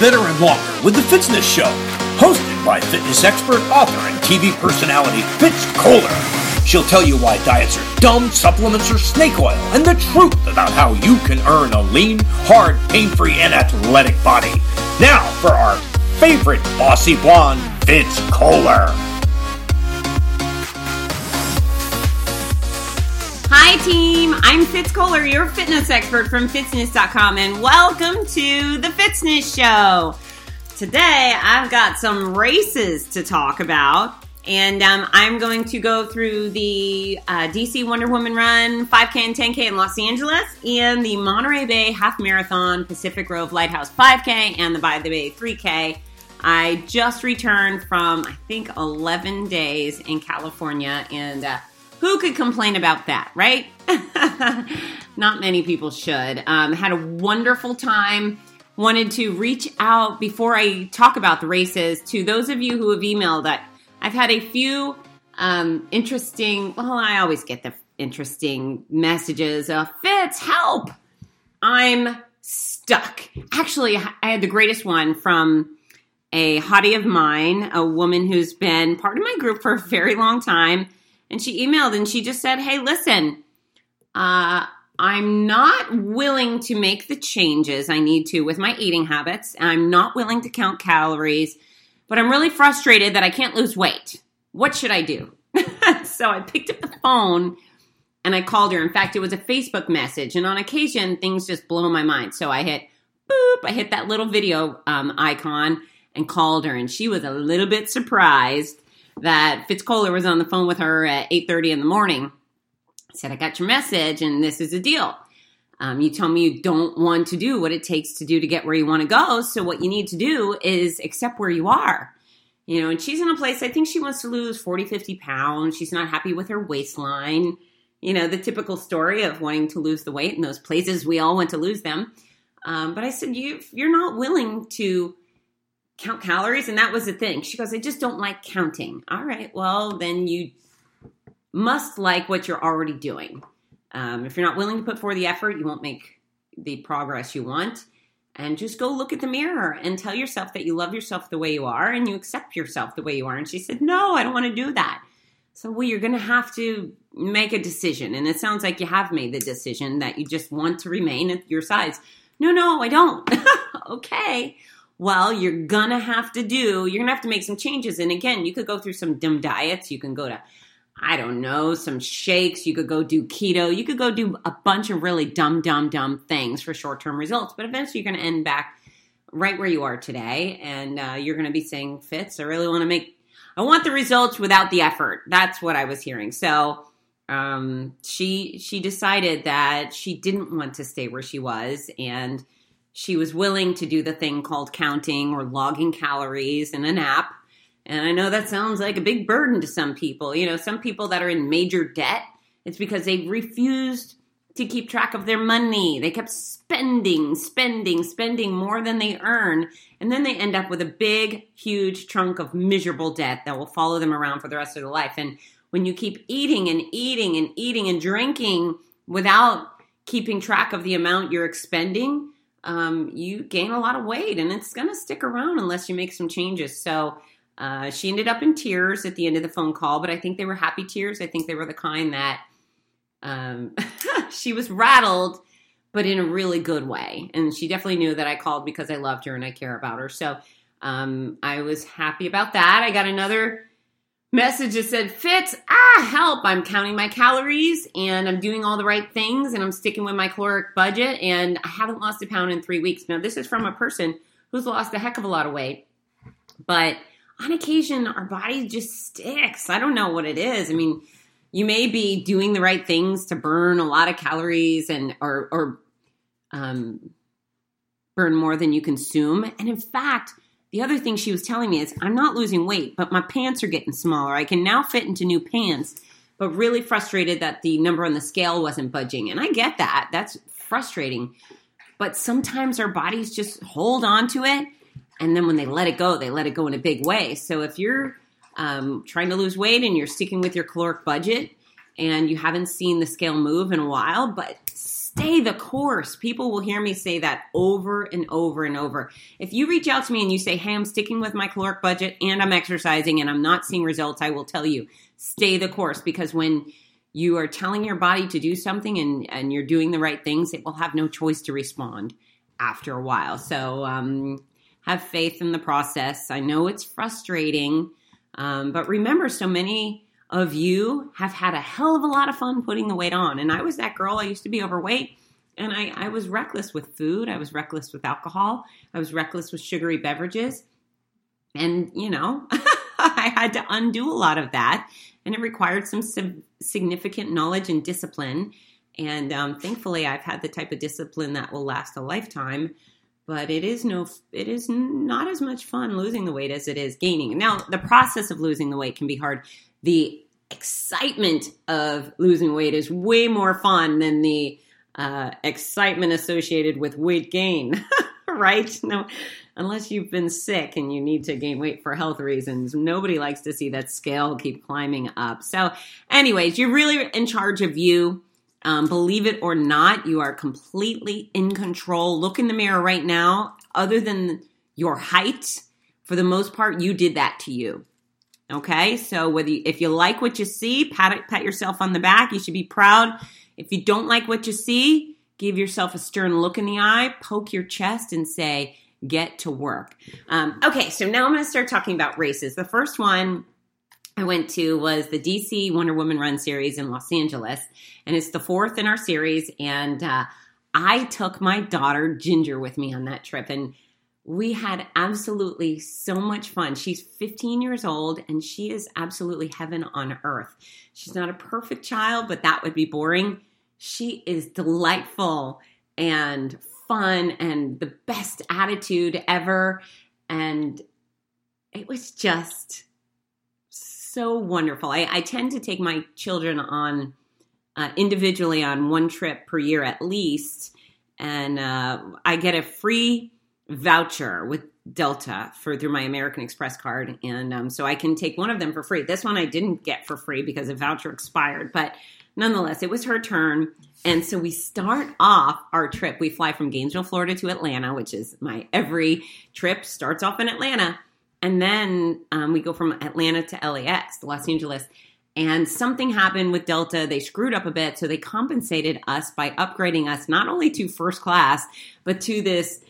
better, and longer with the Fitzness Show, hosted by fitness expert, author, and TV personality Fitz Koehler. She'll tell you why diets are dumb, supplements are snake oil, and the truth about how you can earn a lean, hard, pain-free, and athletic body. Now for our favorite bossy blonde, Fitz Koehler. Hi, team. I'm Fitz Koehler, your fitness expert from Fitzness.com, and welcome to the Fitzness Show. Today, I've got some races to talk about, and um, I'm going to go through the uh, DC Wonder Woman Run 5K and 10K in Los Angeles, and the Monterey Bay Half Marathon Pacific Grove Lighthouse 5K, and the By the Bay 3K. I just returned from, I think, 11 days in California, and uh, who could complain about that, right? Not many people should. Um, had a wonderful time. Wanted to reach out before I talk about the races to those of you who have emailed that I've had a few um, interesting, well, I always get the interesting messages of Fitz, help! I'm stuck. Actually, I had the greatest one from a hottie of mine, a woman who's been part of my group for a very long time and she emailed and she just said, Hey, listen, uh, I'm not willing to make the changes I need to with my eating habits. I'm not willing to count calories, but I'm really frustrated that I can't lose weight. What should I do? so I picked up the phone and I called her. In fact, it was a Facebook message, and on occasion, things just blow my mind. So I hit boop, I hit that little video um, icon and called her, and she was a little bit surprised that Fitz Koehler was on the phone with her at 8.30 in the morning. Said, I got your message and this is the deal. Um, you tell me you don't want to do what it takes to do to get where you want to go. So what you need to do is accept where you are. You know, and she's in a place, I think she wants to lose 40, 50 pounds. She's not happy with her waistline. You know, the typical story of wanting to lose the weight in those places we all want to lose them. Um, but I said, you, you're not willing to count calories and that was the thing. She goes i just don't like counting. All right well then you must like what you're already doing. Um, if you're not willing to put forth the effort you won't make the progress you want. And just go look at the mirror and tell yourself that you love yourself the way you are and you accept yourself the way you are. And she said no i don't want to do that. So well you're going to have to make a decision. And it sounds like you have made the decision that you just want to remain at your size. No no i don't. Okay well, you're gonna have to do, you're gonna have to make some changes. And again, you could go through some dim diets. You can go to, I don't know, some shakes. You could go do keto. You could go do a bunch of really dumb, dumb, dumb things for short term results. But eventually you're gonna end back right where you are today. And uh, you're gonna be saying, Fitz, I really wanna make, I want the results without the effort. That's what I was hearing. So, um, she she decided that she didn't want to stay where she was and she was willing to do the thing called counting or logging calories in an app. And I know that sounds like a big burden to some people. You know, some people that are in major debt, it's because they refused to keep track of their money. They kept spending, spending, spending more than they earn. And then they end up with a big, huge trunk of miserable debt that will follow them around for the rest of their life. And when you keep eating and eating and eating and drinking without keeping track of the amount you're expending, um, you gain a lot of weight and it's going to stick around unless you make some changes. So uh, she ended up in tears at the end of the phone call, but I think they were happy tears. I think they were the kind that um, she was rattled, but in a really good way. And she definitely knew that I called because I loved her and I care about her. So um, I was happy about that. I got another message that said, Fitz, ah, help. I'm counting my calories and I'm doing all the right things and I'm sticking with my caloric budget and I haven't lost a pound in three weeks. Now, this is from a person who's lost a heck of a lot of weight, but on occasion, our body just sticks. I don't know what it is. I mean, you may be doing the right things to burn a lot of calories and or or um, burn more than you consume. And in fact, the other thing she was telling me is I'm not losing weight, but my pants are getting smaller. I can now fit into new pants, but really frustrated that the number on the scale wasn't budging. And I get that. That's frustrating. But sometimes our bodies just hold on to it. And then when they let it go, they let it go in a big way. So if you're um, trying to lose weight and you're sticking with your caloric budget and you haven't seen the scale move in a while, but stay the course. People will hear me say that over and over and over. If you reach out to me and you say, Hey, I'm sticking with my caloric budget and I'm exercising and I'm not seeing results, I will tell you, stay the course because when you are telling your body to do something and, and you're doing the right things, it will have no choice to respond after a while. So um, have faith in the process. I know it's frustrating, um, but remember, so many of you have had a hell of a lot of fun putting the weight on. And I was that girl. I used to be overweight. And I, I was reckless with food. I was reckless with alcohol. I was reckless with sugary beverages. And, you know, I had to undo a lot of that. And it required some significant knowledge and discipline. And um, thankfully, I've had the type of discipline that will last a lifetime. But it is no, it is not as much fun losing the weight as it is gaining. Now, the process of losing the weight can be hard the excitement of losing weight is way more fun than the uh, excitement associated with weight gain, right? No, unless you've been sick and you need to gain weight for health reasons, nobody likes to see that scale keep climbing up. So, anyways, you're really in charge of you. Um, believe it or not, you are completely in control. Look in the mirror right now. Other than your height, for the most part, you did that to you. Okay, so whether you, if you like what you see, pat pat yourself on the back. You should be proud. If you don't like what you see, give yourself a stern look in the eye, poke your chest, and say, "Get to work." Um, okay, so now I'm going to start talking about races. The first one I went to was the DC Wonder Woman Run series in Los Angeles, and it's the fourth in our series. And uh, I took my daughter Ginger with me on that trip, and we had absolutely so much fun. She's 15 years old and she is absolutely heaven on earth. She's not a perfect child, but that would be boring. She is delightful and fun and the best attitude ever. And it was just so wonderful. I, I tend to take my children on uh, individually on one trip per year at least. And uh, I get a free voucher with Delta for through my American Express card, and um, so I can take one of them for free. This one I didn't get for free because the voucher expired, but nonetheless, it was her turn. And so we start off our trip. We fly from Gainesville, Florida to Atlanta, which is my every trip starts off in Atlanta. And then um, we go from Atlanta to LAX, Los Angeles. And something happened with Delta. They screwed up a bit. So they compensated us by upgrading us not only to first class, but to this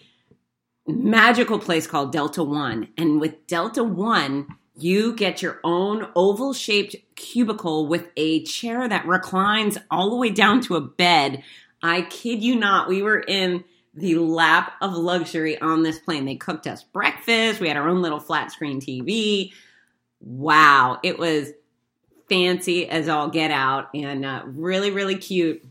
magical place called Delta One. And with Delta One, you get your own oval shaped cubicle with a chair that reclines all the way down to a bed. I kid you not, we were in the lap of luxury on this plane. They cooked us breakfast, we had our own little flat screen TV. Wow, it was fancy as all get out and uh, really, really cute.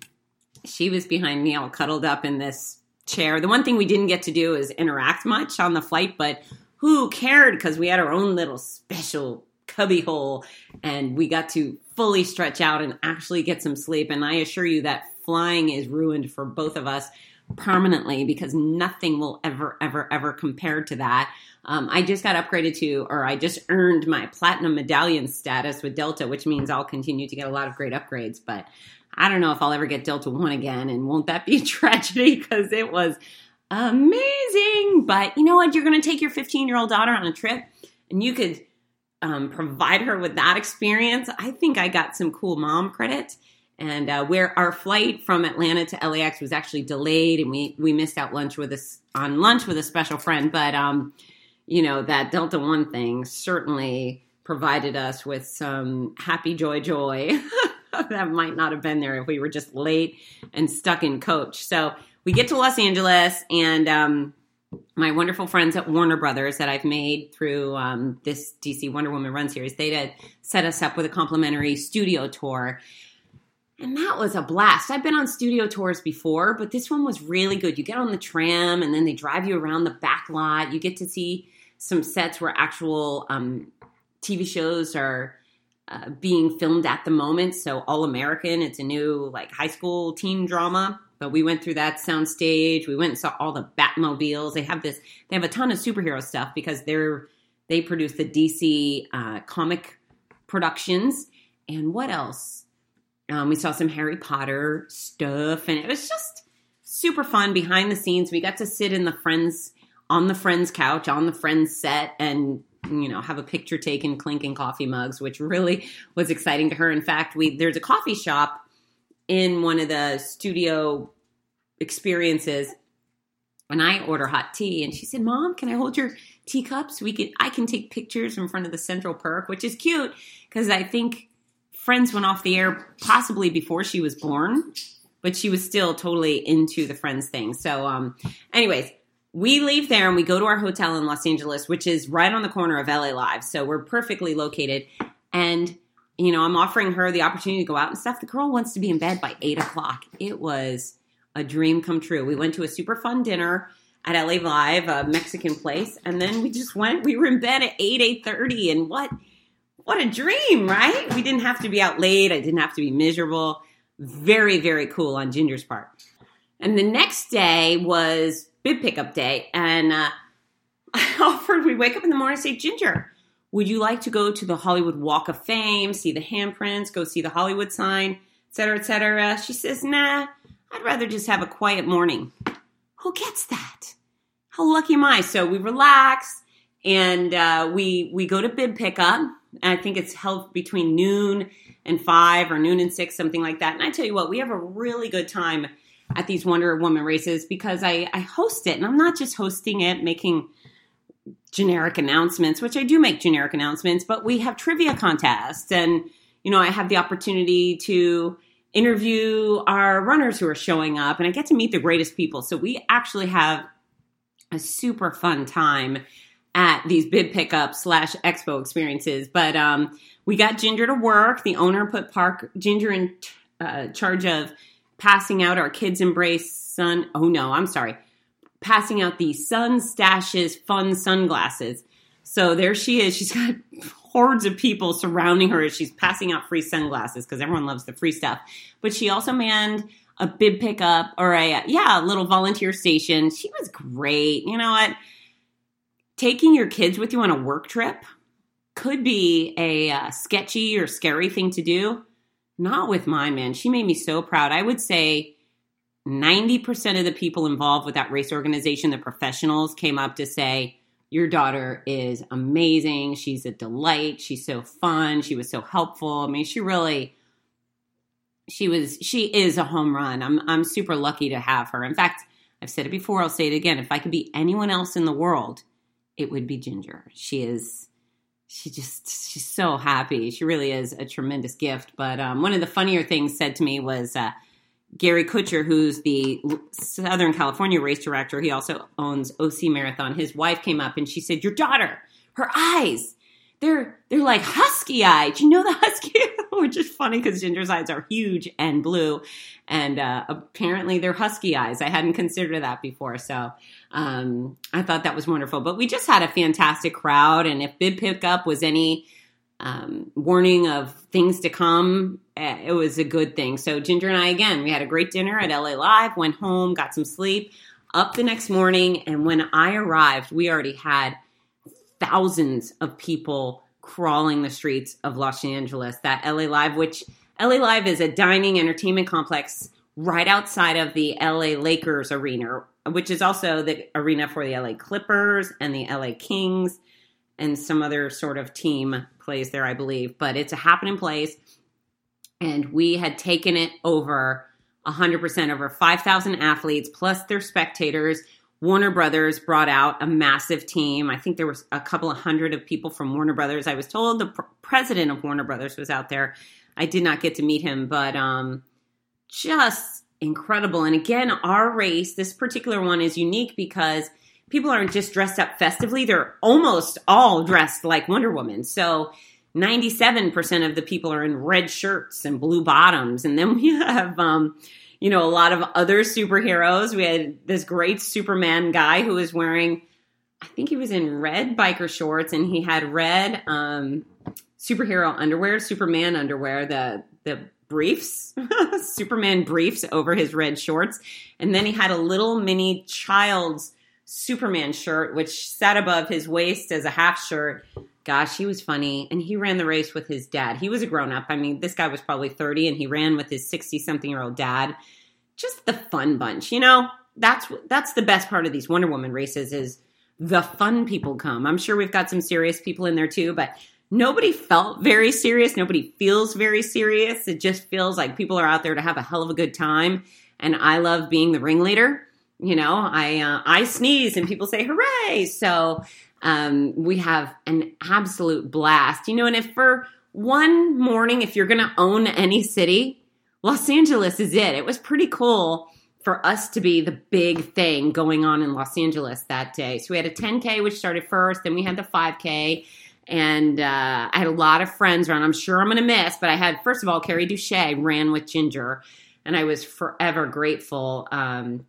She was behind me, all cuddled up in this chair. The one thing we didn't get to do is interact much on the flight, but who cared because we had our own little special cubby hole and we got to fully stretch out and actually get some sleep. And I assure you that flying is ruined for both of us permanently because nothing will ever, ever, ever compare to that. Um, I just got upgraded to, or I just earned my platinum medallion status with Delta, which means I'll continue to get a lot of great upgrades. But I don't know if I'll ever get Delta One again, and won't that be a tragedy? Because it was amazing. But you know what? You're going to take your 15 year old daughter on a trip, and you could um, provide her with that experience. I think I got some cool mom credit. And uh, where our flight from Atlanta to LAX was actually delayed, and we we missed out lunch with us on lunch with a special friend. But um, you know that Delta One thing certainly provided us with some happy joy joy. that might not have been there if we were just late and stuck in coach. So we get to Los Angeles, and um, my wonderful friends at Warner Brothers that I've made through um, this DC Wonder Woman Run series, they did set us up with a complimentary studio tour. And that was a blast. I've been on studio tours before, but this one was really good. You get on the tram and then they drive you around the back lot. You get to see some sets where actual um, TV shows are uh, being filmed at the moment. So All American, it's a new like high school teen drama. But we went through that soundstage. We went and saw all the Batmobiles. They have this. They have a ton of superhero stuff because they're they produce the DC uh, comic productions. And what else? Um, we saw some Harry Potter stuff, and it was just super fun behind the scenes. We got to sit in the friends on the friends couch on the friends set and you know have a picture taken clinking coffee mugs which really was exciting to her in fact we there's a coffee shop in one of the studio experiences and I order hot tea and she said, "Mom, can I hold your teacups? We can I can take pictures in front of the Central Perk, which is cute because I think Friends went off the air possibly before she was born, but she was still totally into the Friends thing. So um anyways, we leave there and we go to our hotel in Los Angeles, which is right on the corner of LA Live. So we're perfectly located. And, you know, I'm offering her the opportunity to go out and stuff. The girl wants to be in bed by eight o'clock. It was a dream come true. We went to a super fun dinner at LA Live, a Mexican place, and then we just went. We were in bed at eight, eight thirty, and what, what a dream, right? We didn't have to be out late. I didn't have to be miserable. Very, very cool on Ginger's part. And the next day was bib pickup day, and uh, I offered. We wake up in the morning and say, Ginger, would you like to go to the Hollywood Walk of Fame, see the handprints, go see the Hollywood sign, et cetera, et cetera? She says, Nah I'd rather just have a quiet morning. Who gets that? How lucky am I? So we relax and uh, we we go to bib pickup. And I think it's held between noon and five or noon and six, something like that. And I tell you what, we have a really good time at these Wonder Woman races because I, I host it, and I'm not just hosting it, making generic announcements, which I do make generic announcements, but we have trivia contests, and you know I have the opportunity to interview our runners who are showing up and I get to meet the greatest people. So we actually have a super fun time at these bid pickup slash expo experiences. But um, we got Ginger to work. The owner put Park Ginger in uh, charge of passing out our kids embrace sun. Oh no, I'm sorry. Passing out the sun stashes fun sunglasses. So there she is. She's got hordes of people surrounding her as she's passing out free sunglasses because everyone loves the free stuff. But she also manned a bib pickup or a yeah, a little volunteer station. She was great. You know what? Taking your kids with you on a work trip could be a uh, sketchy or scary thing to do. Not with my man. She made me so proud. I would say 90% of the people involved with that race organization, the professionals, came up to say, your daughter is amazing. She's a delight. She's so fun. She was so helpful. I mean, she really she was she is a home run. I'm I'm super lucky to have her. In fact, I've said it before, I'll say it again. If I could be anyone else in the world, it would be Ginger. She is she just she's so happy. She really is a tremendous gift. But um, one of the funnier things said to me was uh, Gary Kutcher, who's the Southern California race director, he also owns OC Marathon. His wife came up and she said, "Your daughter, her eyes, they're they're like husky eyed. You know the husky, which is funny because Ginger's eyes are huge and blue, and uh, apparently they're husky eyes. I hadn't considered that before, so um, I thought that was wonderful. But we just had a fantastic crowd, and if bib pickup was any um, warning of things to come, eh, it was a good thing. So Ginger and I again, we had a great dinner at LA Live, went home, got some sleep, up the next morning, and when I arrived, we already had thousands of people crawling the streets of Los Angeles. That LA Live, which LA Live is a dining entertainment complex right outside of the LA Lakers arena, which is also the arena for the LA Clippers and the LA Kings and some other sort of team plays there, I believe. But it's a happening place. And we had taken it over 100% over 5,000 athletes plus their spectators. Warner Brothers brought out a massive team. I think there was a couple of hundred of people from Warner Brothers. I was told the pr- president of Warner Brothers was out there. I did not get to meet him, but um, just incredible. And again, our race, this particular one is unique because people aren't just dressed up festively, they're almost all dressed like Wonder Woman. So 97% of the people are in red shirts and blue bottoms. And then we have, um, you know, a lot of other superheroes. We had this great Superman guy who was wearing, I think he was in red biker shorts and he had red um, superhero underwear, Superman underwear, the, the briefs, Superman briefs over his red shorts. And then he had a little mini child's Superman shirt, which sat above his waist as a half shirt. Gosh, he was funny. And he ran the race with his dad. He was a grown up. I mean, this guy was probably 30 and he ran with his 60 something year old dad. Just the fun bunch, you know? That's that's the best part of these Wonder Woman races is the fun people come. I'm sure we've got some serious people in there too, but nobody felt very serious. Nobody feels very serious. It just feels like people are out there to have a hell of a good time. And I love being the ringleader. You know, I uh, I sneeze and people say hooray. So um, we have an absolute blast. You know, and if for one morning, if you're going to own any city, Los Angeles is it. It was pretty cool for us to be the big thing going on in Los Angeles that day. So we had a 10K, which started first, then we had the 5K. And uh, I had a lot of friends around. I'm sure I'm going to miss, but I had, first of all, Carrie Duche ran with Ginger, and I was forever grateful um,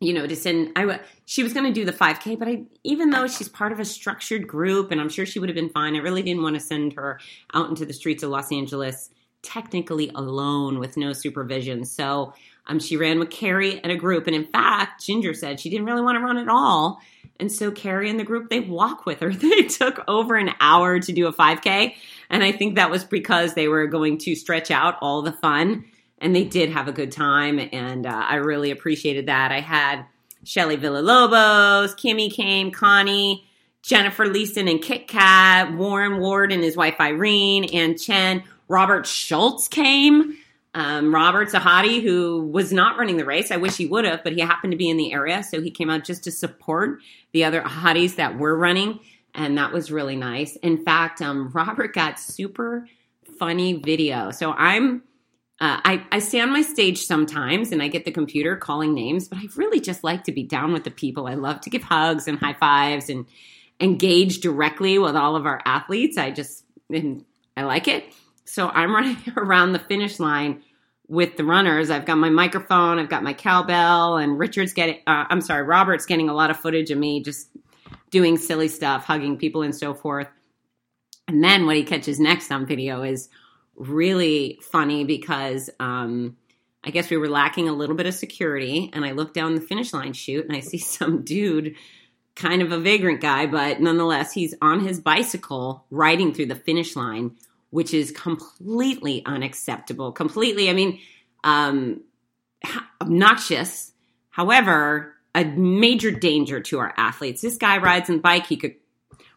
you know, to send. I she was going to do the 5K, but I even though she's part of a structured group, and I'm sure she would have been fine. I really didn't want to send her out into the streets of Los Angeles technically alone with no supervision. So um, she ran with Carrie and a group, and in fact, Ginger said she didn't really want to run at all. And so Carrie and the group they walk with her. They took over an hour to do a 5K, and I think that was because they were going to stretch out all the fun and they did have a good time, and uh, I really appreciated that. I had Shelly Villalobos, Kimmy came, Connie, Jennifer Leeson and Kit Kat, Warren Ward and his wife Irene, and Chen. Robert Schultz came. Um, Robert's a hottie who was not running the race. I wish he would have, but he happened to be in the area, so he came out just to support the other hotties that were running, and that was really nice. In fact, um, Robert got super funny video. So I'm uh, I, I stay on my stage sometimes and I get the computer calling names, but I really just like to be down with the people. I love to give hugs and high fives and engage directly with all of our athletes. I just, and I like it. So I'm running around the finish line with the runners. I've got my microphone, I've got my cowbell, and Richard's getting, uh, I'm sorry, Robert's getting a lot of footage of me just doing silly stuff, hugging people and so forth. And then what he catches next on video is really funny because um, I guess we were lacking a little bit of security. And I look down the finish line chute and I see some dude, kind of a vagrant guy, but nonetheless, he's on his bicycle riding through the finish line, which is completely unacceptable. Completely, I mean, um, obnoxious. However, a major danger to our athletes. This guy rides on bike. He could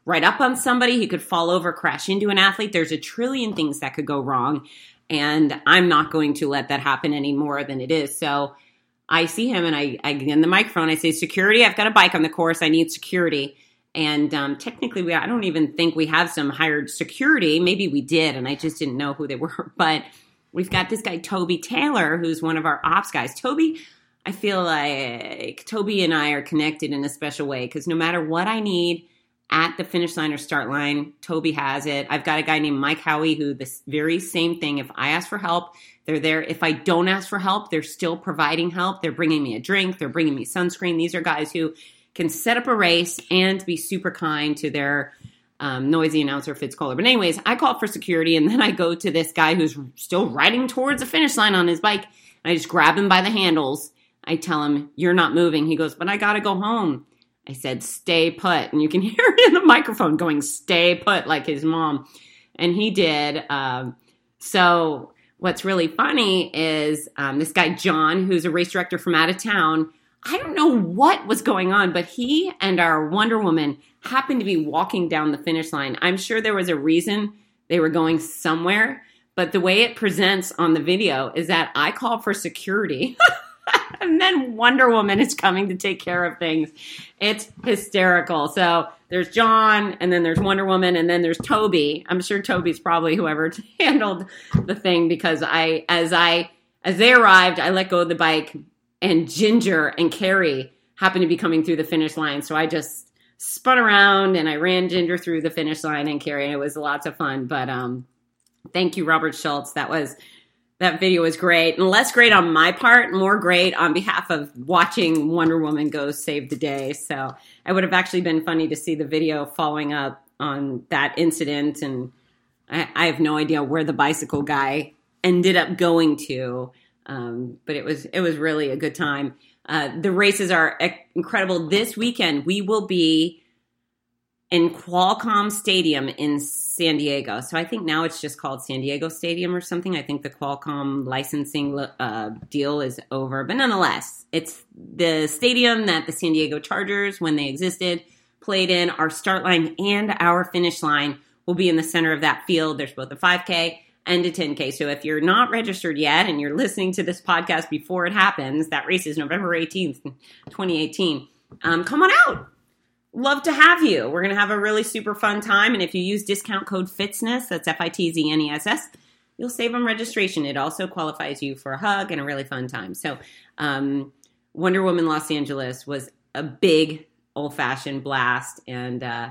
right up on somebody. He could fall over, crash into an athlete. There's a trillion things that could go wrong. And I'm not going to let that happen any more than it is. So I see him and I, I in the microphone, I say, Security, I've got a bike on the course. I need security. And um, technically, we, I don't even think we have some hired security. Maybe we did, and I just didn't know who they were. But we've got this guy, Toby Taylor, who's one of our ops guys. Toby, I feel like Toby and I are connected in a special way because no matter what I need, at the finish line or start line. Toby has it. I've got a guy named Mike Howie who this very same thing. If I ask for help, they're there. If I don't ask for help, they're still providing help. They're bringing me a drink. They're bringing me sunscreen. These are guys who can set up a race and be super kind to their um, noisy announcer Fitz Koehler. But anyways, I call for security and then I go to this guy who's still riding towards the finish line on his bike. And I just grab him by the handles. I tell him, "You're not moving." He goes, "But I got to go home." I said, stay put. And you can hear it in the microphone going, stay put, like his mom. And he did. Um, so, what's really funny is um, this guy, John, who's a race director from out of town. I don't know what was going on, but he and our Wonder Woman happened to be walking down the finish line. I'm sure there was a reason they were going somewhere, but the way it presents on the video is that I called for security. and then Wonder Woman is coming to take care of things. It's hysterical. So there's John, and then there's Wonder Woman, and then there's Toby. I'm sure Toby's probably whoever handled the thing because I, as I, as they arrived, I let go of the bike, and Ginger and Carrie happened to be coming through the finish line. So I just spun around and I ran Ginger through the finish line and Carrie. And it was lots of fun. But um, thank you, Robert Schultz. That was that video was great and less great on my part, more great on behalf of watching Wonder Woman go save the day. So it would have actually been funny to see the video following up on that incident. And I, I have no idea where the bicycle guy ended up going to. Um, but it was it was really a good time. Uh, the races are incredible. This weekend we will be in Qualcomm Stadium in San Diego. So I think now it's just called San Diego Stadium or something. I think the Qualcomm licensing uh, deal is over, but nonetheless, it's the stadium that the San Diego Chargers, when they existed, played in. Our start line and our finish line will be in the center of that field. There's both a 5K and a 10K. So if you're not registered yet and you're listening to this podcast before it happens, that race is November 18th, 2018. Um, come on out love to have you. We're going to have a really super fun time. And if you use discount code FITZNESS, that's F I T Z N E S S, you'll save on registration. It also qualifies you for a hug and a really fun time. So, um, Wonder Woman Los Angeles was a big old fashioned blast. And, uh,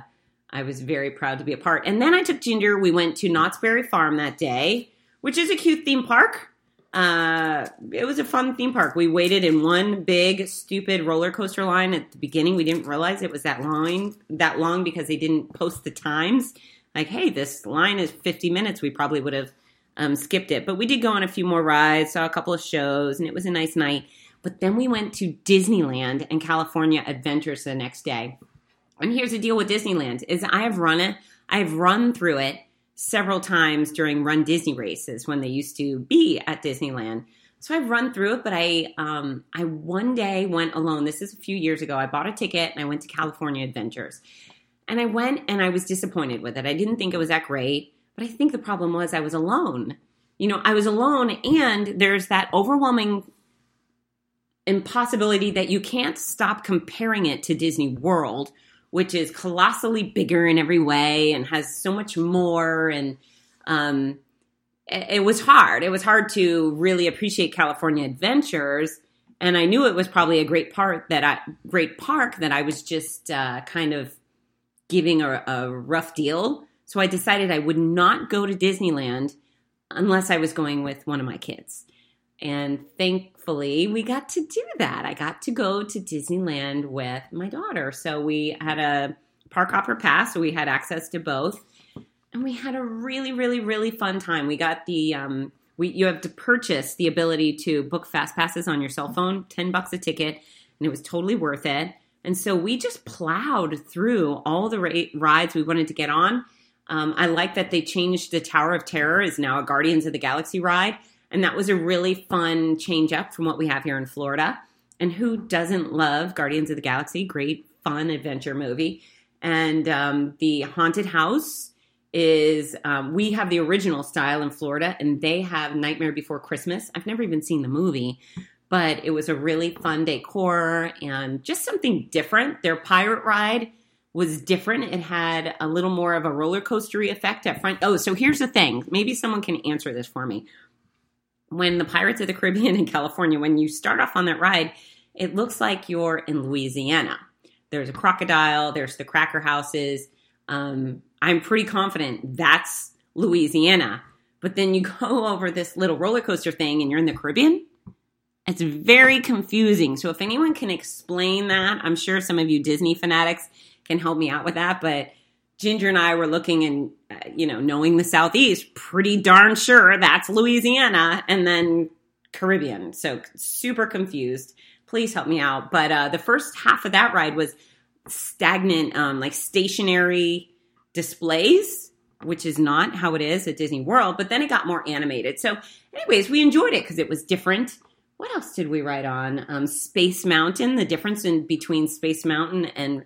I was very proud to be a part. And then I took Ginger. We went to Knott's Berry Farm that day, which is a cute theme park uh, it was a fun theme park. We waited in one big stupid roller coaster line at the beginning. We didn't realize it was that long, that long because they didn't post the times. Like, hey, this line is 50 minutes. We probably would have um, skipped it, but we did go on a few more rides, saw a couple of shows, and it was a nice night. But then we went to Disneyland and California Adventures the next day. And here's the deal with Disneyland: is I have run it, I have run through it several times during Run Disney races when they used to be at Disneyland. So I've run through it, but I um, I one day went alone. This is a few years ago. I bought a ticket and I went to California Adventures. And I went and I was disappointed with it. I didn't think it was that great, but I think the problem was I was alone. You know, I was alone and there's that overwhelming impossibility that you can't stop comparing it to Disney World which is colossally bigger in every way and has so much more. And um, it, was hard. It was hard to really appreciate California Adventures. And I knew it was probably a great part that I great park that I was just uh, kind of giving a, a rough deal. So I decided I would not go to Disneyland unless I was going with one of my kids. And thankfully, we got to do that. I got to go to Disneyland with my daughter. So we had a park hopper pass, so we had access to both. And we had a really, really, really fun time. We got the um, we you have to purchase the ability to book fast passes on your cell phone, ten bucks a ticket, and it was totally worth it. And so we just plowed through all the ra- rides we wanted to get on. Um, I like that they changed the Tower of Terror is now a Guardians of the Galaxy ride. And that was a really fun change up from what we have here in Florida. And who doesn't love Guardians of the Galaxy? Great, fun adventure movie. And um, the haunted house is um, we have the original style in Florida, and they have Nightmare Before Christmas. I've never even seen the movie, but it was a really fun decor and just something different. Their pirate ride was different. It had a little more of a roller coastery effect at front. Oh, so here's the thing. Maybe someone can answer this for me when the Pirates of the Caribbean in California, when you start off on that ride, it looks like you're in Louisiana. There's a crocodile, there's the cracker houses. Um, I'm pretty confident that's Louisiana. But then you go over this little roller coaster thing and you're in the Caribbean. It's very confusing. So if anyone can explain that, I'm sure some of you Disney fanatics can help me out with that. But Ginger and I were looking and, uh, you know, knowing the Southeast, pretty darn sure that's Louisiana and then Caribbean. So super confused. Please help me out. But uh, the first half of that ride was stagnant, um, like stationary displays, which is not how it is at Disney World. But then it got more animated. So, anyways, we enjoyed it because it was different. What else did we ride on? Um, Space Mountain. The difference in between Space Mountain and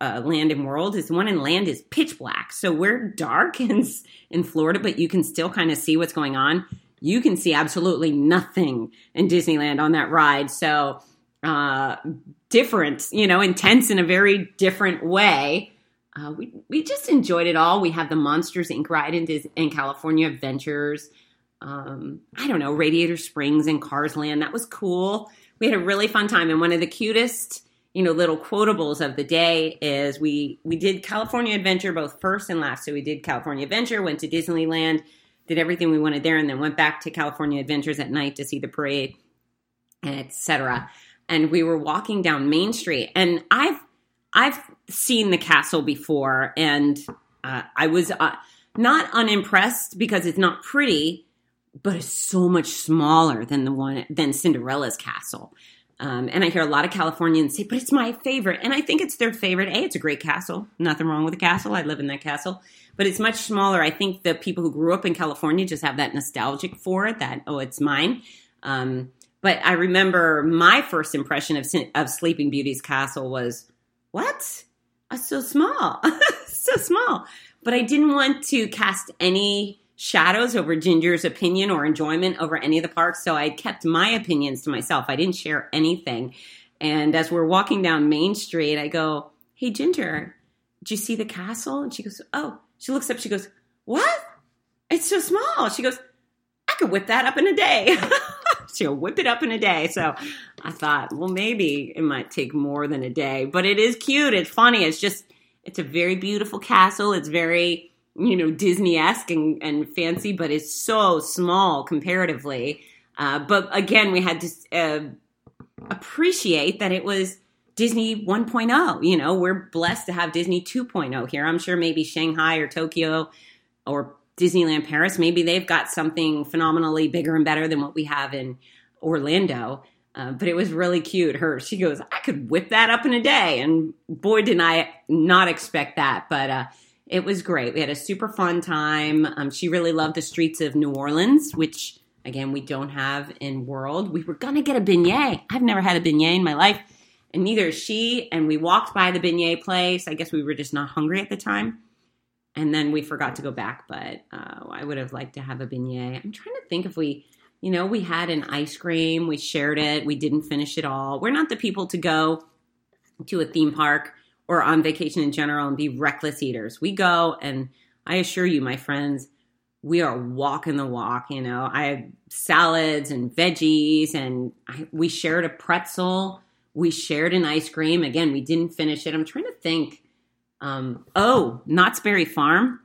uh, land and world is one in land is pitch black. So we're dark in, in Florida, but you can still kind of see what's going on. You can see absolutely nothing in Disneyland on that ride. So uh, different, you know, intense in a very different way. Uh, we, we just enjoyed it all. We have the Monsters Inc. ride in, in California Adventures. Um, I don't know, Radiator Springs and Cars Land. That was cool. We had a really fun time. And one of the cutest you know little quotables of the day is we we did California Adventure both first and last. So we did California Adventure, went to Disneyland, did everything we wanted there, and then went back to California Adventures at night to see the parade, etc. And we were walking down Main Street, and I've I've seen the castle before, and uh, I was uh, not unimpressed because it's not pretty, but it's so much smaller than the one than Cinderella's castle. Um, and I hear a lot of Californians say, but it's my favorite. And I think it's their favorite. A, it's a great castle. Nothing wrong with a castle. I live in that castle. But it's much smaller. I think the people who grew up in California just have that nostalgic for it, that, oh, it's mine. Um, but I remember my first impression of, of Sleeping Beauty's castle was, what? It's so small. so small. But I didn't want to cast any shadows over Ginger's opinion or enjoyment over any of the parks. So I kept my opinions to myself. I didn't share anything. And as we're walking down Main Street, I go, Hey, Ginger, did you see the castle? And she goes, Oh, she looks up, she goes, What? It's so small. She goes, I could whip that up in a day. She'll whip it up in a day. So I thought, well, maybe it might take more than a day, but it is cute. It's funny. It's just, it's a very beautiful castle. It's very, you know, Disney esque and, and, fancy, but it's so small comparatively. Uh, but again, we had to uh, appreciate that it was Disney 1.0. You know, we're blessed to have Disney 2.0 here. I'm sure maybe Shanghai or Tokyo or Disneyland Paris, maybe they've got something phenomenally bigger and better than what we have in Orlando. Uh, but it was really cute. Her, she goes, I could whip that up in a day. And boy, did I not expect that. But uh, it was great. We had a super fun time. Um, she really loved the streets of New Orleans, which again we don't have in World. We were gonna get a beignet. I've never had a beignet in my life, and neither is she. And we walked by the beignet place. I guess we were just not hungry at the time, and then we forgot to go back. But uh, I would have liked to have a beignet. I'm trying to think if we. You know, we had an ice cream, we shared it, we didn't finish it all. We're not the people to go to a theme park or on vacation in general and be reckless eaters. We go and I assure you, my friends, we are walking the walk. You know, I had salads and veggies, and I, we shared a pretzel. We shared an ice cream. Again, we didn't finish it. I'm trying to think. Um, oh, Knott's Berry Farm.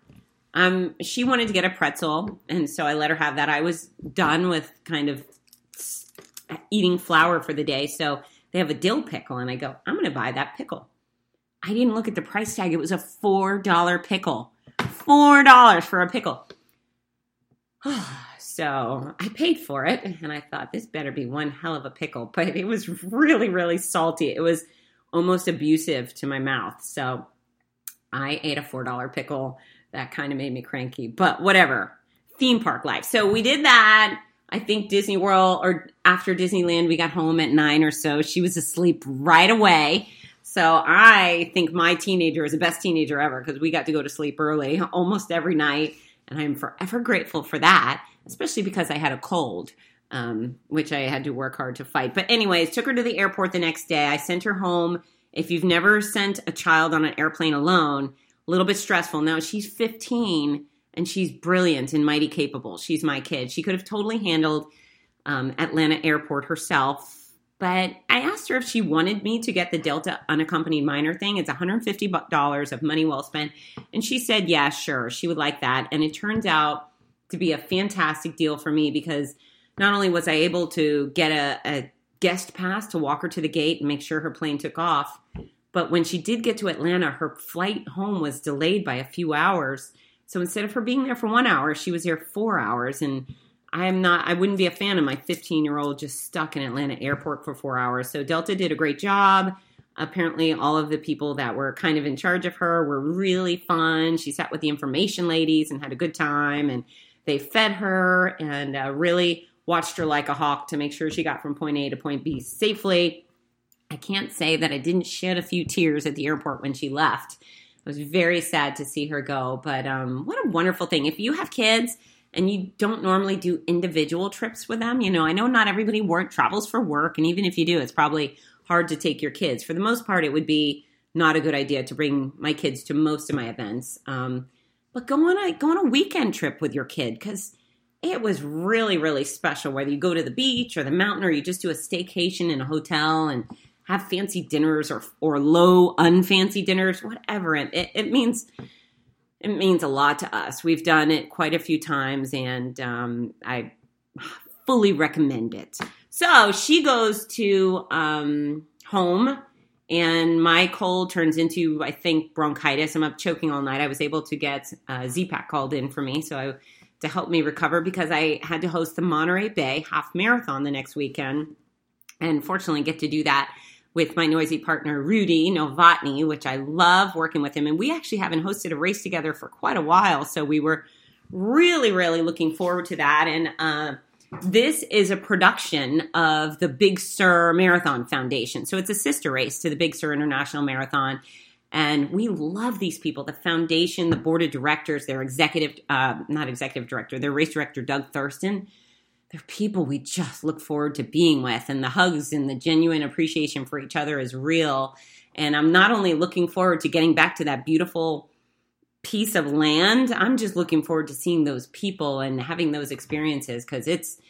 Um, she wanted to get a pretzel, and so I let her have that. I was done with kind of eating flour for the day, so they have a dill pickle, and I go, I'm going to buy that pickle. I didn't look at the price tag. It was a $4 pickle. $4 for a pickle. so I paid for it and I thought this better be one hell of a pickle, but it was really, really salty. It was almost abusive to my mouth. So I ate a $4 pickle. That kind of made me cranky, but whatever. Theme park life. So we did that. I think Disney World or after Disneyland, we got home at nine or so. She was asleep right away. So I think my teenager is the best teenager ever because we got to go to sleep early almost every night. And I'm forever grateful for that, especially because I had a cold, um, which I had to work hard to fight. But, anyways, took her to the airport the next day. I sent her home. If you've never sent a child on an airplane alone, a little bit stressful. Now she's 15 and she's brilliant and mighty capable. She's my kid. She could have totally handled um, Atlanta Airport herself but I asked her if she wanted me to get the Delta unaccompanied minor thing. It's $150 of money well spent. And she said, yeah, sure. She would like that. And it turns out to be a fantastic deal for me because not only was I able to get a, a guest pass to walk her to the gate and make sure her plane took off, but when she did get to Atlanta, her flight home was delayed by a few hours. So instead of her being there for one hour, she was there four hours. And I am not, I wouldn't be a fan of my 15 year old just stuck in Atlanta airport for four hours. So Delta did a great job. Apparently, all of the people that were kind of in charge of her were really fun. She sat with the information ladies and had a good time, and they fed her and uh, really watched her like a hawk to make sure she got from point A to point B safely. I can't say that I didn't shed a few tears at the airport when she left. I was very sad to see her go, but um, what a wonderful thing. If you have kids, and you don't normally do individual trips with them. You know, I know not everybody work travels for work, and even if you do, it's probably hard to take your kids. For the most part, it would be not a good idea to bring my kids to most of my events. Um, but go on a go on a weekend trip with your kid because it was really really special. Whether you go to the beach or the mountain, or you just do a staycation in a hotel and have fancy dinners or or low unfancy dinners, whatever. It, it means it means a lot to us. We've done it quite a few times, and um, I fully recommend it. So she goes to um, home, and my cold turns into, I think, bronchitis. I'm up choking all night. I was able to get uh, Z-Pak called in for me, so I, to help me recover because I had to host the Monterey Bay Half Marathon the next weekend. and fortunately get to do that with my noisy partner Rudy Novotny, which I love working with him. And we actually haven't hosted a race together for quite a while, so we were really, really looking forward to that. And uh, this is a production of the Big Sur Marathon Foundation, so it's a sister race to the Big Sur International Marathon. And we love these people. The foundation, the board of directors, their executive, uh, not executive director, their race director, Doug Thurston they're people we just look forward to being with and the hugs and the genuine appreciation for each other is real. And i'm not only looking forward to getting back to that beautiful piece of land i'm just looking forward to seeing those people and having those experiences because it's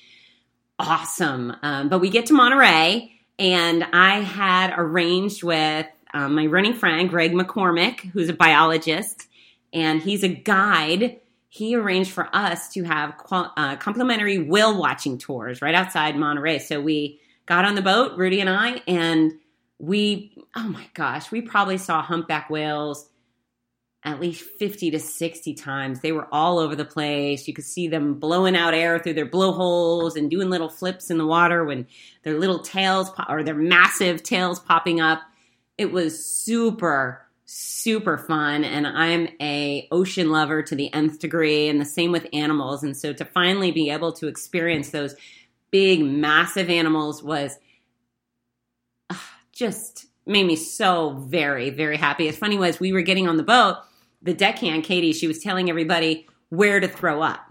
awesome. Um, but we get to monterey and i had arranged with um, my running friend greg mccormick who's a biologist and he's a guide he arranged for us to have uh, complimentary whale watching tours right outside Monterey. So we got on the boat, Rudy and I, and we, oh my gosh, we probably saw humpback whales at least 50 to 60 times. They were all over the place. You could see them blowing out air through their blowholes and doing little flips in the water when their little tails or their massive tails popping up. It was super super fun and i'm a ocean lover to the nth degree and the same with animals. And so to finally be able to experience those big massive animals was uh, just made me so very very happy. As funny was we were getting on the boat the deckhand katie she was telling everybody where to throw up.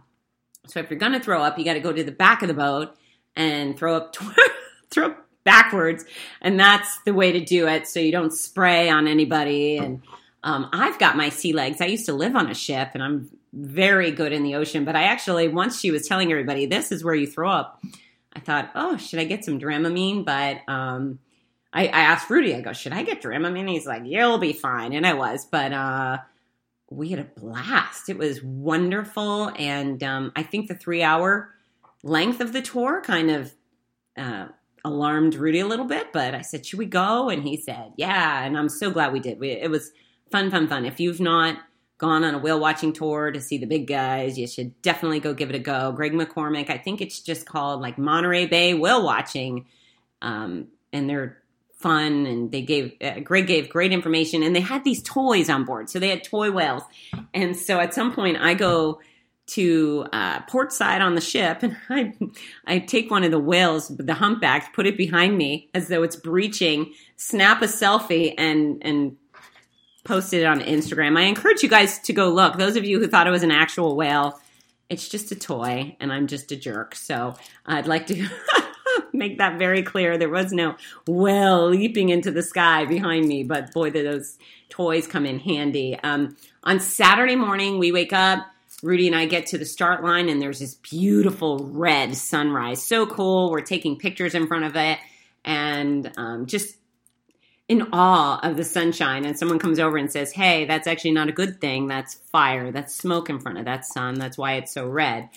So if you're going to throw up you got to go to the back of the boat and throw up throw up backwards. And that's the way to do it so you don't spray on anybody. And um, I've got my sea legs. I used to live on a ship and I'm very good in the ocean. But I actually, once she was telling everybody, this is where you throw up, I thought, oh, should I get some Dramamine? But um, I, I, asked Rudy, I go, should I get Dramamine? He's like, you'll be fine. And I was. But uh, we had a blast. It was wonderful. And um, I think the three hour length of the tour kind of uh, alarmed Rudy a little bit, but I said, "Should we go?" And he said, "Yeah." And I'm so glad we did. We, it was fun, fun, fun. If you've not gone on a whale watching tour to see the big guys, you should definitely go give it a go. Greg McCormick, I think it's just called like Monterey Bay Whale Watching, um, and they're fun. And they gave uh, Greg gave great information, and they had these toys on board, so they had toy whales. And so at some point, I go to uh, port side on the ship, and I I take one of the whales, the humpback, put it behind me as though it's breaching, snap a selfie, and and post it on Instagram. I encourage you guys to go look. Those of you who thought it was an actual whale, it's just a toy, and I'm just a jerk. So I'd like to. make that very clear. There was no whale leaping into the sky behind me, but boy, did those toys come in handy. Um, on Saturday morning, we wake up Rudy and I get to the start line, and there's this beautiful red sunrise. So cool. We're taking pictures in front of it and um, just in awe of the sunshine. And someone comes over and says, Hey, that's actually not a good thing. That's fire. That's smoke in front of that sun. That's why it's so red.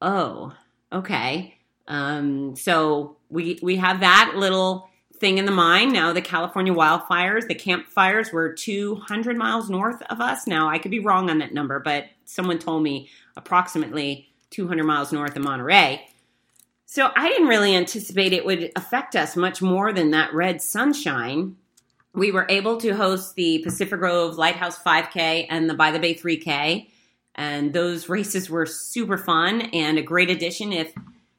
Oh, okay. Um, so we we have that little thing in the mind. Now, the California wildfires, the campfires were 200 miles north of us. Now, I could be wrong on that number, but someone told me approximately 200 miles north of Monterey. So I didn't really anticipate it would affect us much more than that red sunshine. We were able to host the Pacific Grove Lighthouse 5K and the By the Bay 3K. And those races were super fun and a great addition if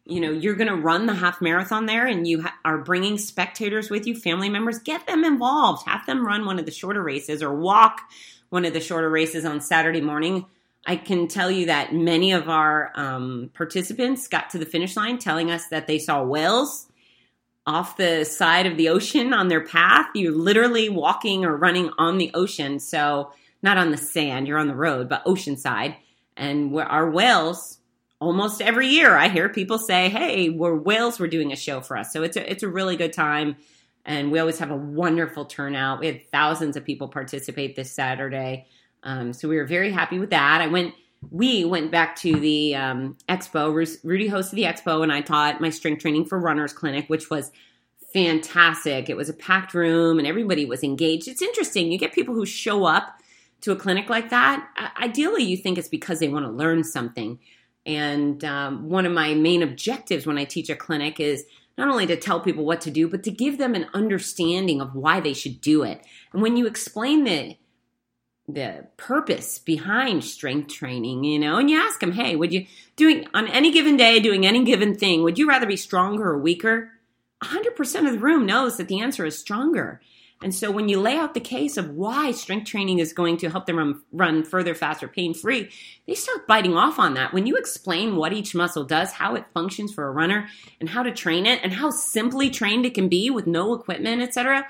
you know you're going to run the half marathon there and you ha- are bringing spectators with you family members get them involved. Have them run one of the shorter races or walk one of the shorter races on saturday morning. I can tell you that many of our um, participants got to the finish line telling us that they saw whales off the side of the ocean on their path. You're literally walking or running on the ocean. So not on the sand you're on the road but ocean side. And our whales almost every year I hear people say, "Hey, we're Wales. We're doing a show for us." So it's a it's a really good time, and we always have a wonderful turnout. We had thousands of people participate this Saturday, um, so we were very happy with that. I went. We went back to the um, expo. Rudy hosted the expo, and I taught my strength training for runners clinic, which was fantastic. It was a packed room, and everybody was engaged. It's interesting. You get people who show up to a clinic like that. Ideally, you think it's because they want to learn something. And um, one of my main objectives when I teach a clinic is not only to tell people what to do, but to give them an understanding of why they should do it. And when you explain the the purpose behind strength training, you know, and you ask them, hey, would you doing on any given day, doing any given thing, would you rather be stronger or weaker? 100% of the room knows that the answer is stronger. And so when you lay out the case of why strength training is going to help them run, run further, faster, pain free, they start biting off on that. When you explain what each muscle does, how it functions for a runner, and how to train it, and how simply trained it can be with no equipment, etc.,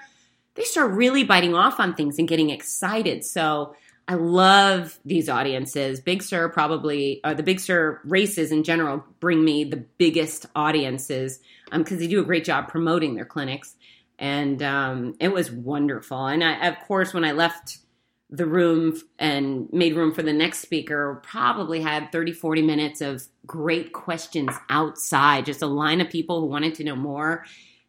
they start really biting off on things and getting excited. So I love these audiences. Big Sur probably, or the Big Sur races in general, bring me the biggest audiences because um, they do a great job promoting their clinics and um, it was wonderful. And I, of course, when I left the room and made room for the next speaker, probably had 30, 40 minutes of great questions outside, just a line of people who wanted to know more.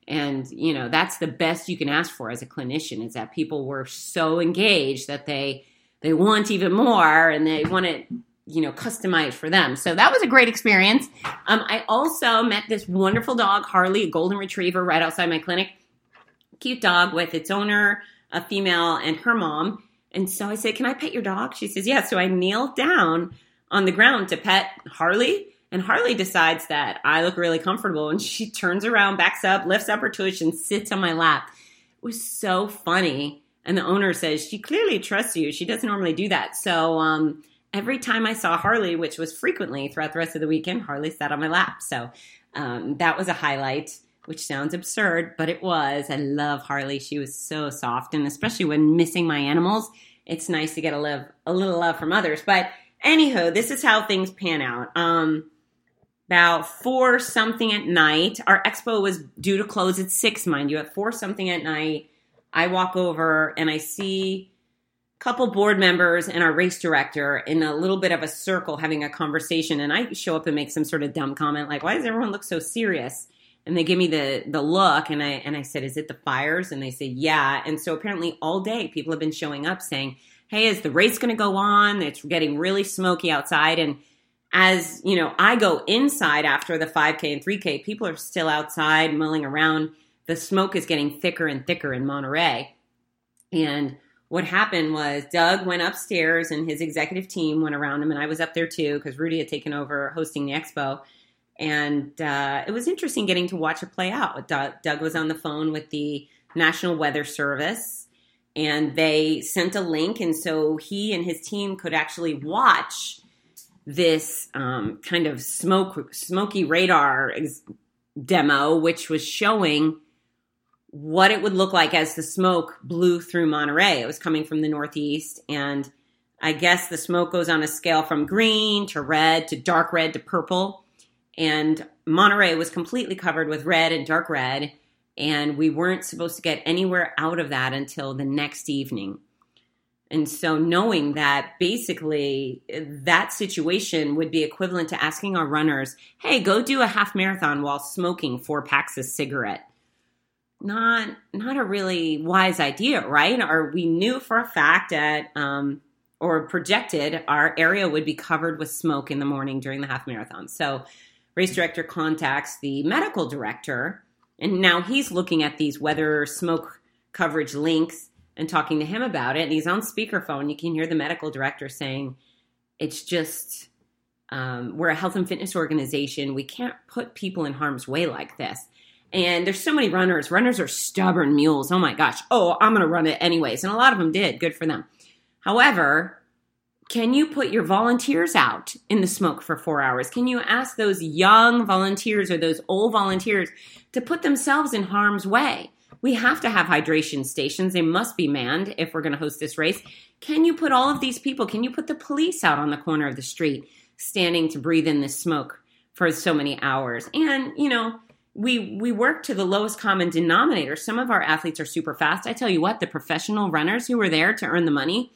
And, you know, that's the best you can ask for as a clinician is that people were so engaged that they they want even more and they want it you know customized for them so that was a great experience um, i also met this wonderful dog harley a golden retriever right outside my clinic cute dog with its owner, a female, and her mom. And so I said, Can I pet your dog? She says, Yeah. So I kneel down on the ground to pet Harley. And Harley decides that I look really comfortable. And she turns around, backs up, lifts up her tush, and sits on my lap. It was so funny. And the owner says, She clearly trusts you. She doesn't normally do that. So um, every time I saw Harley, which was frequently throughout the rest of the weekend, Harley sat on my lap. So um, that was a highlight which sounds absurd, but it was. I love Harley. She was so soft, and especially when missing my animals, it's nice to get a love, a little love from others. But anyhow, this is how things pan out. Um, about four something at night, our expo was due to close at six, mind you. At four something at night, I walk over and I see a couple board members and our race director in a little bit of a circle having a conversation. And I show up and make some sort of dumb comment like, "Why does everyone look so serious?" And they give me the the look and I and I said, "Is it the fires?" And they say, "Yeah." And so apparently all day people have been showing up saying, "Hey, is the race going to go on? It's getting really smoky outside." And as, you know, I go inside after the 5K and 3K, people are still outside mulling around. The smoke is getting thicker and thicker in Monterey. And what happened was Doug went upstairs and his executive team went around him and I was up there too because Rudy had taken over hosting the expo and uh, it was interesting getting to watch it play out. Doug, Doug was on the phone with the National Weather Service, and they sent a link, and so he and his team could actually watch this um, kind of smoke smoky radar ex- demo, which was showing what it would look like as the smoke blew through Monterey. It was coming from the northeast, and I guess the smoke goes on a scale from green to red to dark red to purple and Monterey was completely covered with red and dark red, and we weren't supposed to get anywhere out of that until the next evening. And so, knowing that basically that situation would be equivalent to asking our runners, hey, go do a half marathon while smoking four packs of cigarette. Not, not a really wise idea, right? Or we knew for a fact that, um, or projected, our area would be covered with smoke in the morning during the half marathon. So, race director contacts the medical director, and now he's looking at these weather smoke coverage links and talking to him about it. And he's on speakerphone. You can hear the medical director saying, It's just, um, we're a health and fitness organization. We can't put people in harm's way like this. And there's so many runners. Runners are stubborn mules. Oh my gosh. Oh, I'm going to run it anyways. And a lot of them did. Good for them. However, can you put your volunteers out in the smoke for four hours? Can you ask those young volunteers or those old volunteers to put themselves in harm's way? We have to have hydration stations. They must be manned if we're going to host this race. Can you put all of these people, can you put the police out on the corner of the street standing to breathe in this smoke for so many hours? And, you know, we we work to the lowest common denominator. Some of our athletes are super fast. I tell you what, the professional runners who were there to earn the money,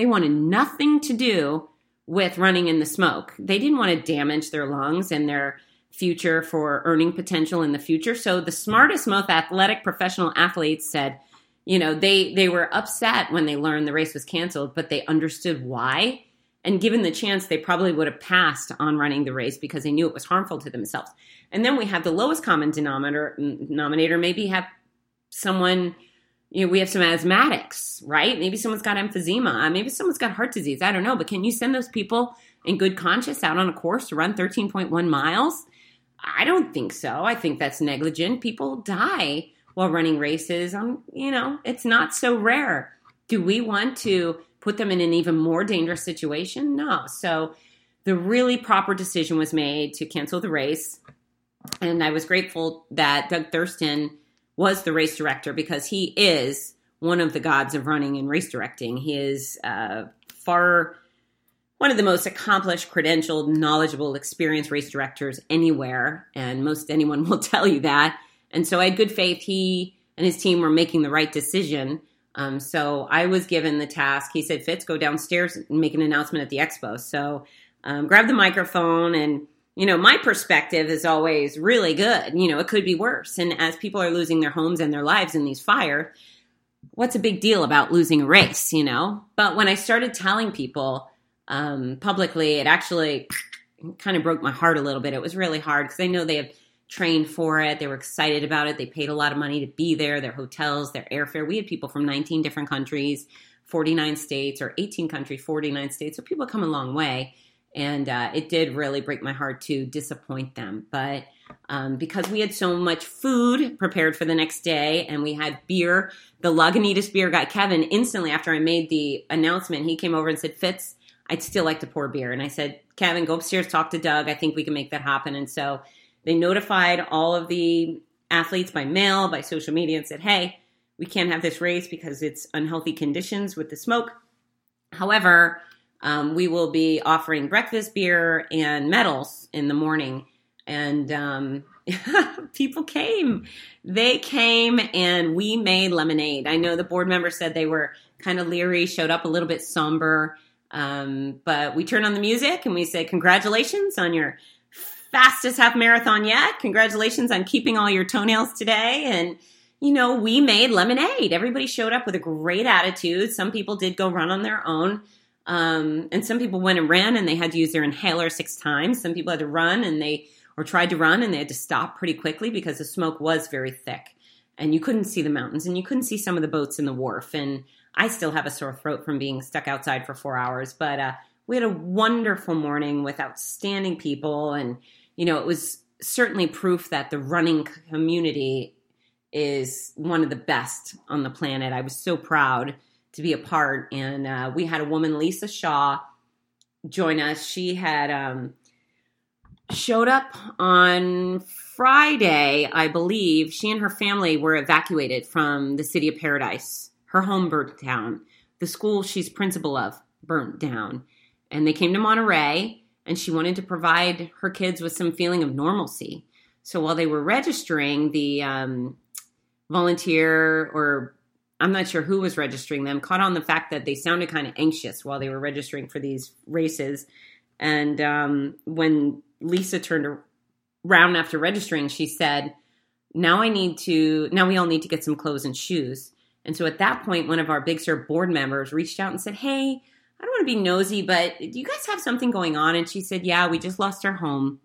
they wanted nothing to do with running in the smoke. They didn't want to damage their lungs and their future for earning potential in the future. So the smartest, most athletic professional athletes said, you know, they they were upset when they learned the race was canceled, but they understood why. And given the chance, they probably would have passed on running the race because they knew it was harmful to themselves. And then we have the lowest common denominator, denominator maybe have someone, you know, we have some asthmatics, right? Maybe someone's got emphysema. Maybe someone's got heart disease. I don't know. But can you send those people in good conscience out on a course to run 13.1 miles? I don't think so. I think that's negligent. People die while running races. Um, you know, it's not so rare. Do we want to put them in an even more dangerous situation? No. So the really proper decision was made to cancel the race. And I was grateful that Doug Thompson was the race director because he is one of the gods of running and race directing. He is uh, far one of the most accomplished, credentialed, knowledgeable, experienced race directors anywhere, and most anyone will tell you that. And so I had good faith he and his team were making the right decision. Um, so I was given the task. He said, Fitz, go downstairs and make an announcement at the expo. So um, grab the microphone and you know, my perspective is always really good. You know, it could be worse. And as people are losing their homes and their lives in these fires, what's a big deal about losing a race, you know? But when I started telling people, um, publicly, it actually kind of broke my heart a little bit. It was really hard because I know they have trained for it. They were excited about it. They paid a lot of money to be there, their hotels, their airfare. We had people from 19 different countries, 49 states, or 18 countries, 49 states. So people come a long way. And uh, it did really break my heart to disappoint them. But um, because we had so much food prepared for the next day and we had beer, the Lagunitas beer guy, Kevin, instantly after I made the announcement, he came over and said, Fitz, I'd still like to pour beer. And I said, Kevin, go upstairs, talk to Doug. I think we can make that happen. And so they notified all of the athletes by mail, by social media, and said, hey, we can't have this race because it's unhealthy conditions with the smoke. However, um, we will be offering breakfast beer and medals in the morning. And um, people came. They came and we made lemonade. I know the board member said they were kind of leery, showed up a little bit somber. Um, but we turn on the music and we say, Congratulations on your fastest half marathon yet. Congratulations on keeping all your toenails today. And, you know, we made lemonade. Everybody showed up with a great attitude. Some people did go run on their own. Um, and some people went and ran and they had to use their inhaler six times. Some people had to run and they, or tried to run and they had to stop pretty quickly because the smoke was very thick and you couldn't see the mountains and you couldn't see some of the boats in the wharf. And I still have a sore throat from being stuck outside for four hours, but uh, we had a wonderful morning with outstanding people. And, you know, it was certainly proof that the running community is one of the best on the planet. I was so proud to be a part. And uh, we had a woman, Lisa Shaw, join us. She had um, showed up on Friday, I believe. She and her family were evacuated from the city of Paradise her home burnt down. The school she's principal of burnt down. And they came to Monterey, and she wanted to provide her kids with some feeling of normalcy. So while they were registering, the um, volunteer, or I'm not sure who was registering them, caught on the fact that they sounded kind of anxious while they were registering for these races. And um, when Lisa turned around after registering, she said, Now I need to, now we all need to get some clothes and shoes. And so at that point, one of our Big Sur board members reached out and said, Hey, I don't want to be nosy, but do you guys have something going on? And she said, Yeah, we just lost our home.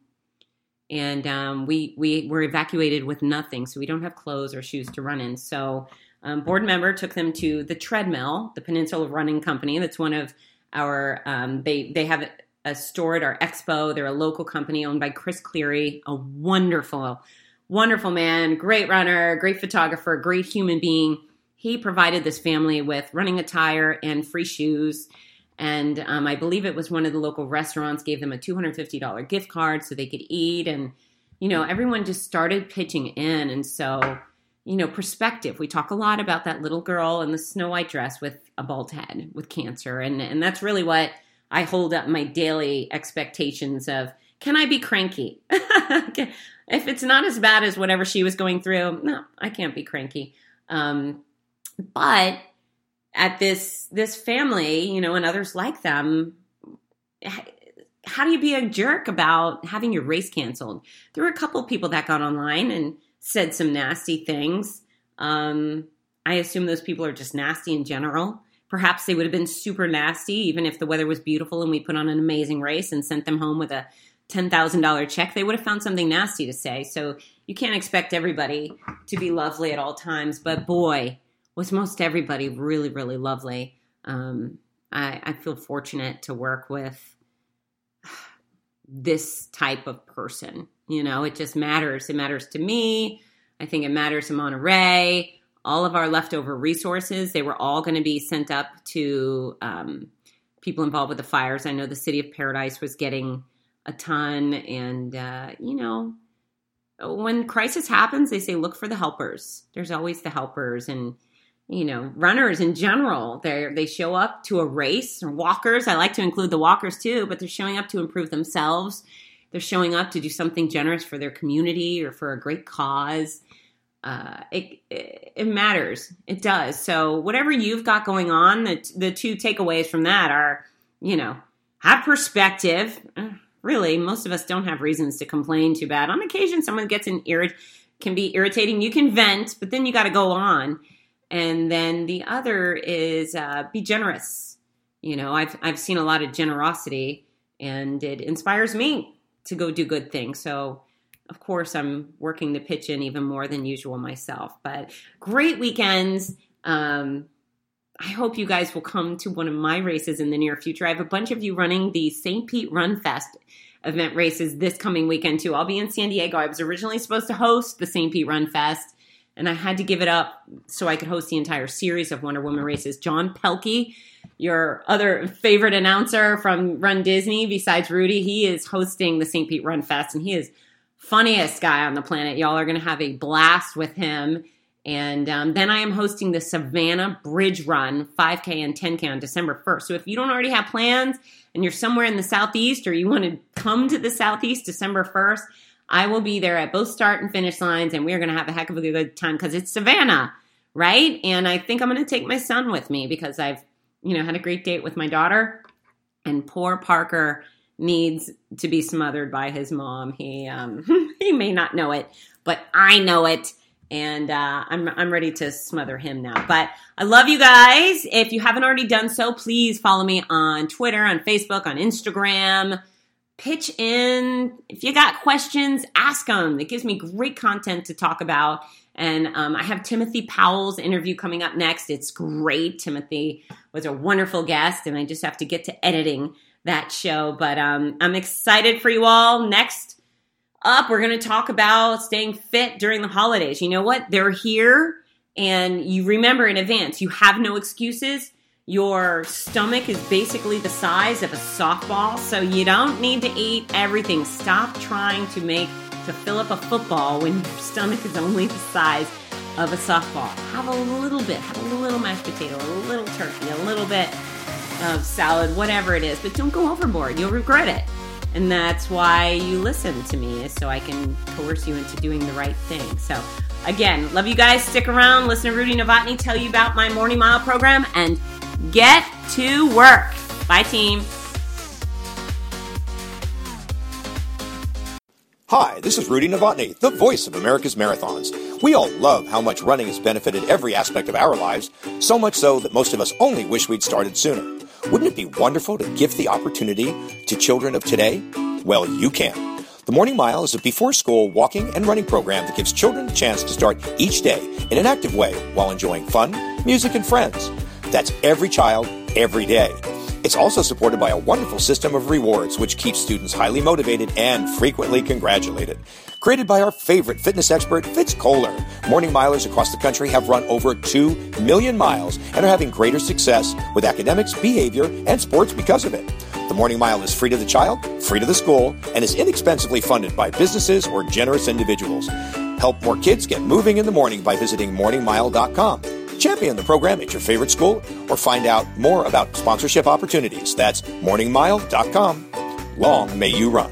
And um, we, we were evacuated with nothing. So we don't have clothes or shoes to run in. So um, board member took them to the treadmill, the Peninsula Running Company. That's one of our, um, they, they have a store at our expo. They're a local company owned by Chris Cleary, a wonderful, wonderful man, great runner, great photographer, great human being he provided this family with running attire and free shoes. And um, I believe it was one of the local restaurants gave them a $250 gift card so they could eat. And, you know, everyone just started pitching in. And so, you know, perspective. We talk a lot about that little girl in the snow white dress with a bald head with cancer. And, and that's really what I hold up my daily expectations of can I be cranky? if it's not as bad as whatever she was going through, no, I can't be cranky. Um, but at this this family, you know, and others like them, how do you be a jerk about having your race canceled? There were a couple of people that got online and said some nasty things. Um, I assume those people are just nasty in general. perhaps they would have been super nasty, even if the weather was beautiful and we put on an amazing race and sent them home with a $10,000 check. They would have found something nasty to say. So you can't expect everybody to be lovely at all times. But boy, was most everybody really, really lovely. Um, I, I feel fortunate to work with this type of person. You know, it just matters. It matters to me. I think it matters to Monterey. All of our leftover resources, they were all going to be sent up to um, people involved with the fires. I know the city of Paradise was getting a ton, and uh, you know, when crisis happens, they say look for the helpers. There's always the helpers, and you know, runners in general. They they show up to a race. Or walkers, I like to include the walkers too, but they're showing up to improve themselves. They're showing up to do something generous for their community or for a great cause. Uh, it, it, it matters. It does. So whatever you've got going on, the the two takeaways from that are, you know, have perspective. Uh, really, most of us don't have reasons to complain too bad. On occasion, someone gets an irrit can be irritating. You can vent, but then you got to go on and then the other is uh, be generous. You know, I've I've seen a lot of generosity, and it inspires me to go do good things. So, of course, I'm working the pitch in even more than usual myself. But great weekends. Um, I hope you guys will come to one of my races in the near future. I have a bunch of you running the St. Pete Run Fest event races this coming weekend too. I'll be in San Diego. I was originally supposed to host the St. Pete Run Fest and I had to give it up so I could host the entire series of Wonder Woman races. John Pelkey, your other favorite announcer from Run Disney, besides Rudy, he is hosting the St. Pete Run Fest, and he is funniest guy on the planet. Y'all are going to have a blast with him. And um, then I am hosting the Savannah Bridge Run 5K and 10K on December 1st. So if you don't already have plans and you're somewhere in the Southeast or you want to come to the Southeast December 1st, I will be there at both start and finish lines, and we are going to have a heck of a good time because it's Savannah, right? And I think I'm going to take my son with me because I've, you know, had a great date with my daughter, and poor Parker needs to be smothered by his mom. He um, he may not know it, but I know it, and uh, I'm I'm ready to smother him now. But I love you guys. If you haven't already done so, please follow me on Twitter, on Facebook, on Instagram pitch in. If you got questions, ask them. It gives me great content to talk about. And um, I have Timothy Powell's interview coming up next. It's great. Timothy was a wonderful guest, and I just have to get to editing that show. But um, I'm excited for you all. Next up, we're going to talk about staying fit during the holidays. You know what? They're here, and you remember in advance, you have no excuses. Your stomach is basically the size of a softball, so you don't need to eat everything. Stop trying to make to fill up a football when your stomach is only the size of a softball. Have a little bit, have a little mashed potato, a little turkey, a little bit of salad, whatever it is, but don't go overboard. You'll regret it. And that's why you listen to me, is so I can coerce you into doing the right thing. So, again, love you guys. Stick around. Listen to Rudy Novotny tell you about my Morning Mile program and Get to work. Bye, team. Hi, this is Rudy Novotny, the voice of America's marathons. We all love how much running has benefited every aspect of our lives, so much so that most of us only wish we'd started sooner. Wouldn't it be wonderful to gift the opportunity to children of today? Well, you can. The Morning Mile is a before school walking and running program that gives children a chance to start each day in an active way while enjoying fun, music, and friends. That's every child, every day. It's also supported by a wonderful system of rewards, which keeps students highly motivated and frequently congratulated. Created by our favorite fitness expert, Fitz Koehler, morning milers across the country have run over 2 million miles and are having greater success with academics, behavior, and sports because of it. The Morning Mile is free to the child, free to the school, and is inexpensively funded by businesses or generous individuals. Help more kids get moving in the morning by visiting morningmile.com. Champion the program at your favorite school or find out more about sponsorship opportunities. That's morningmile.com. Long may you run.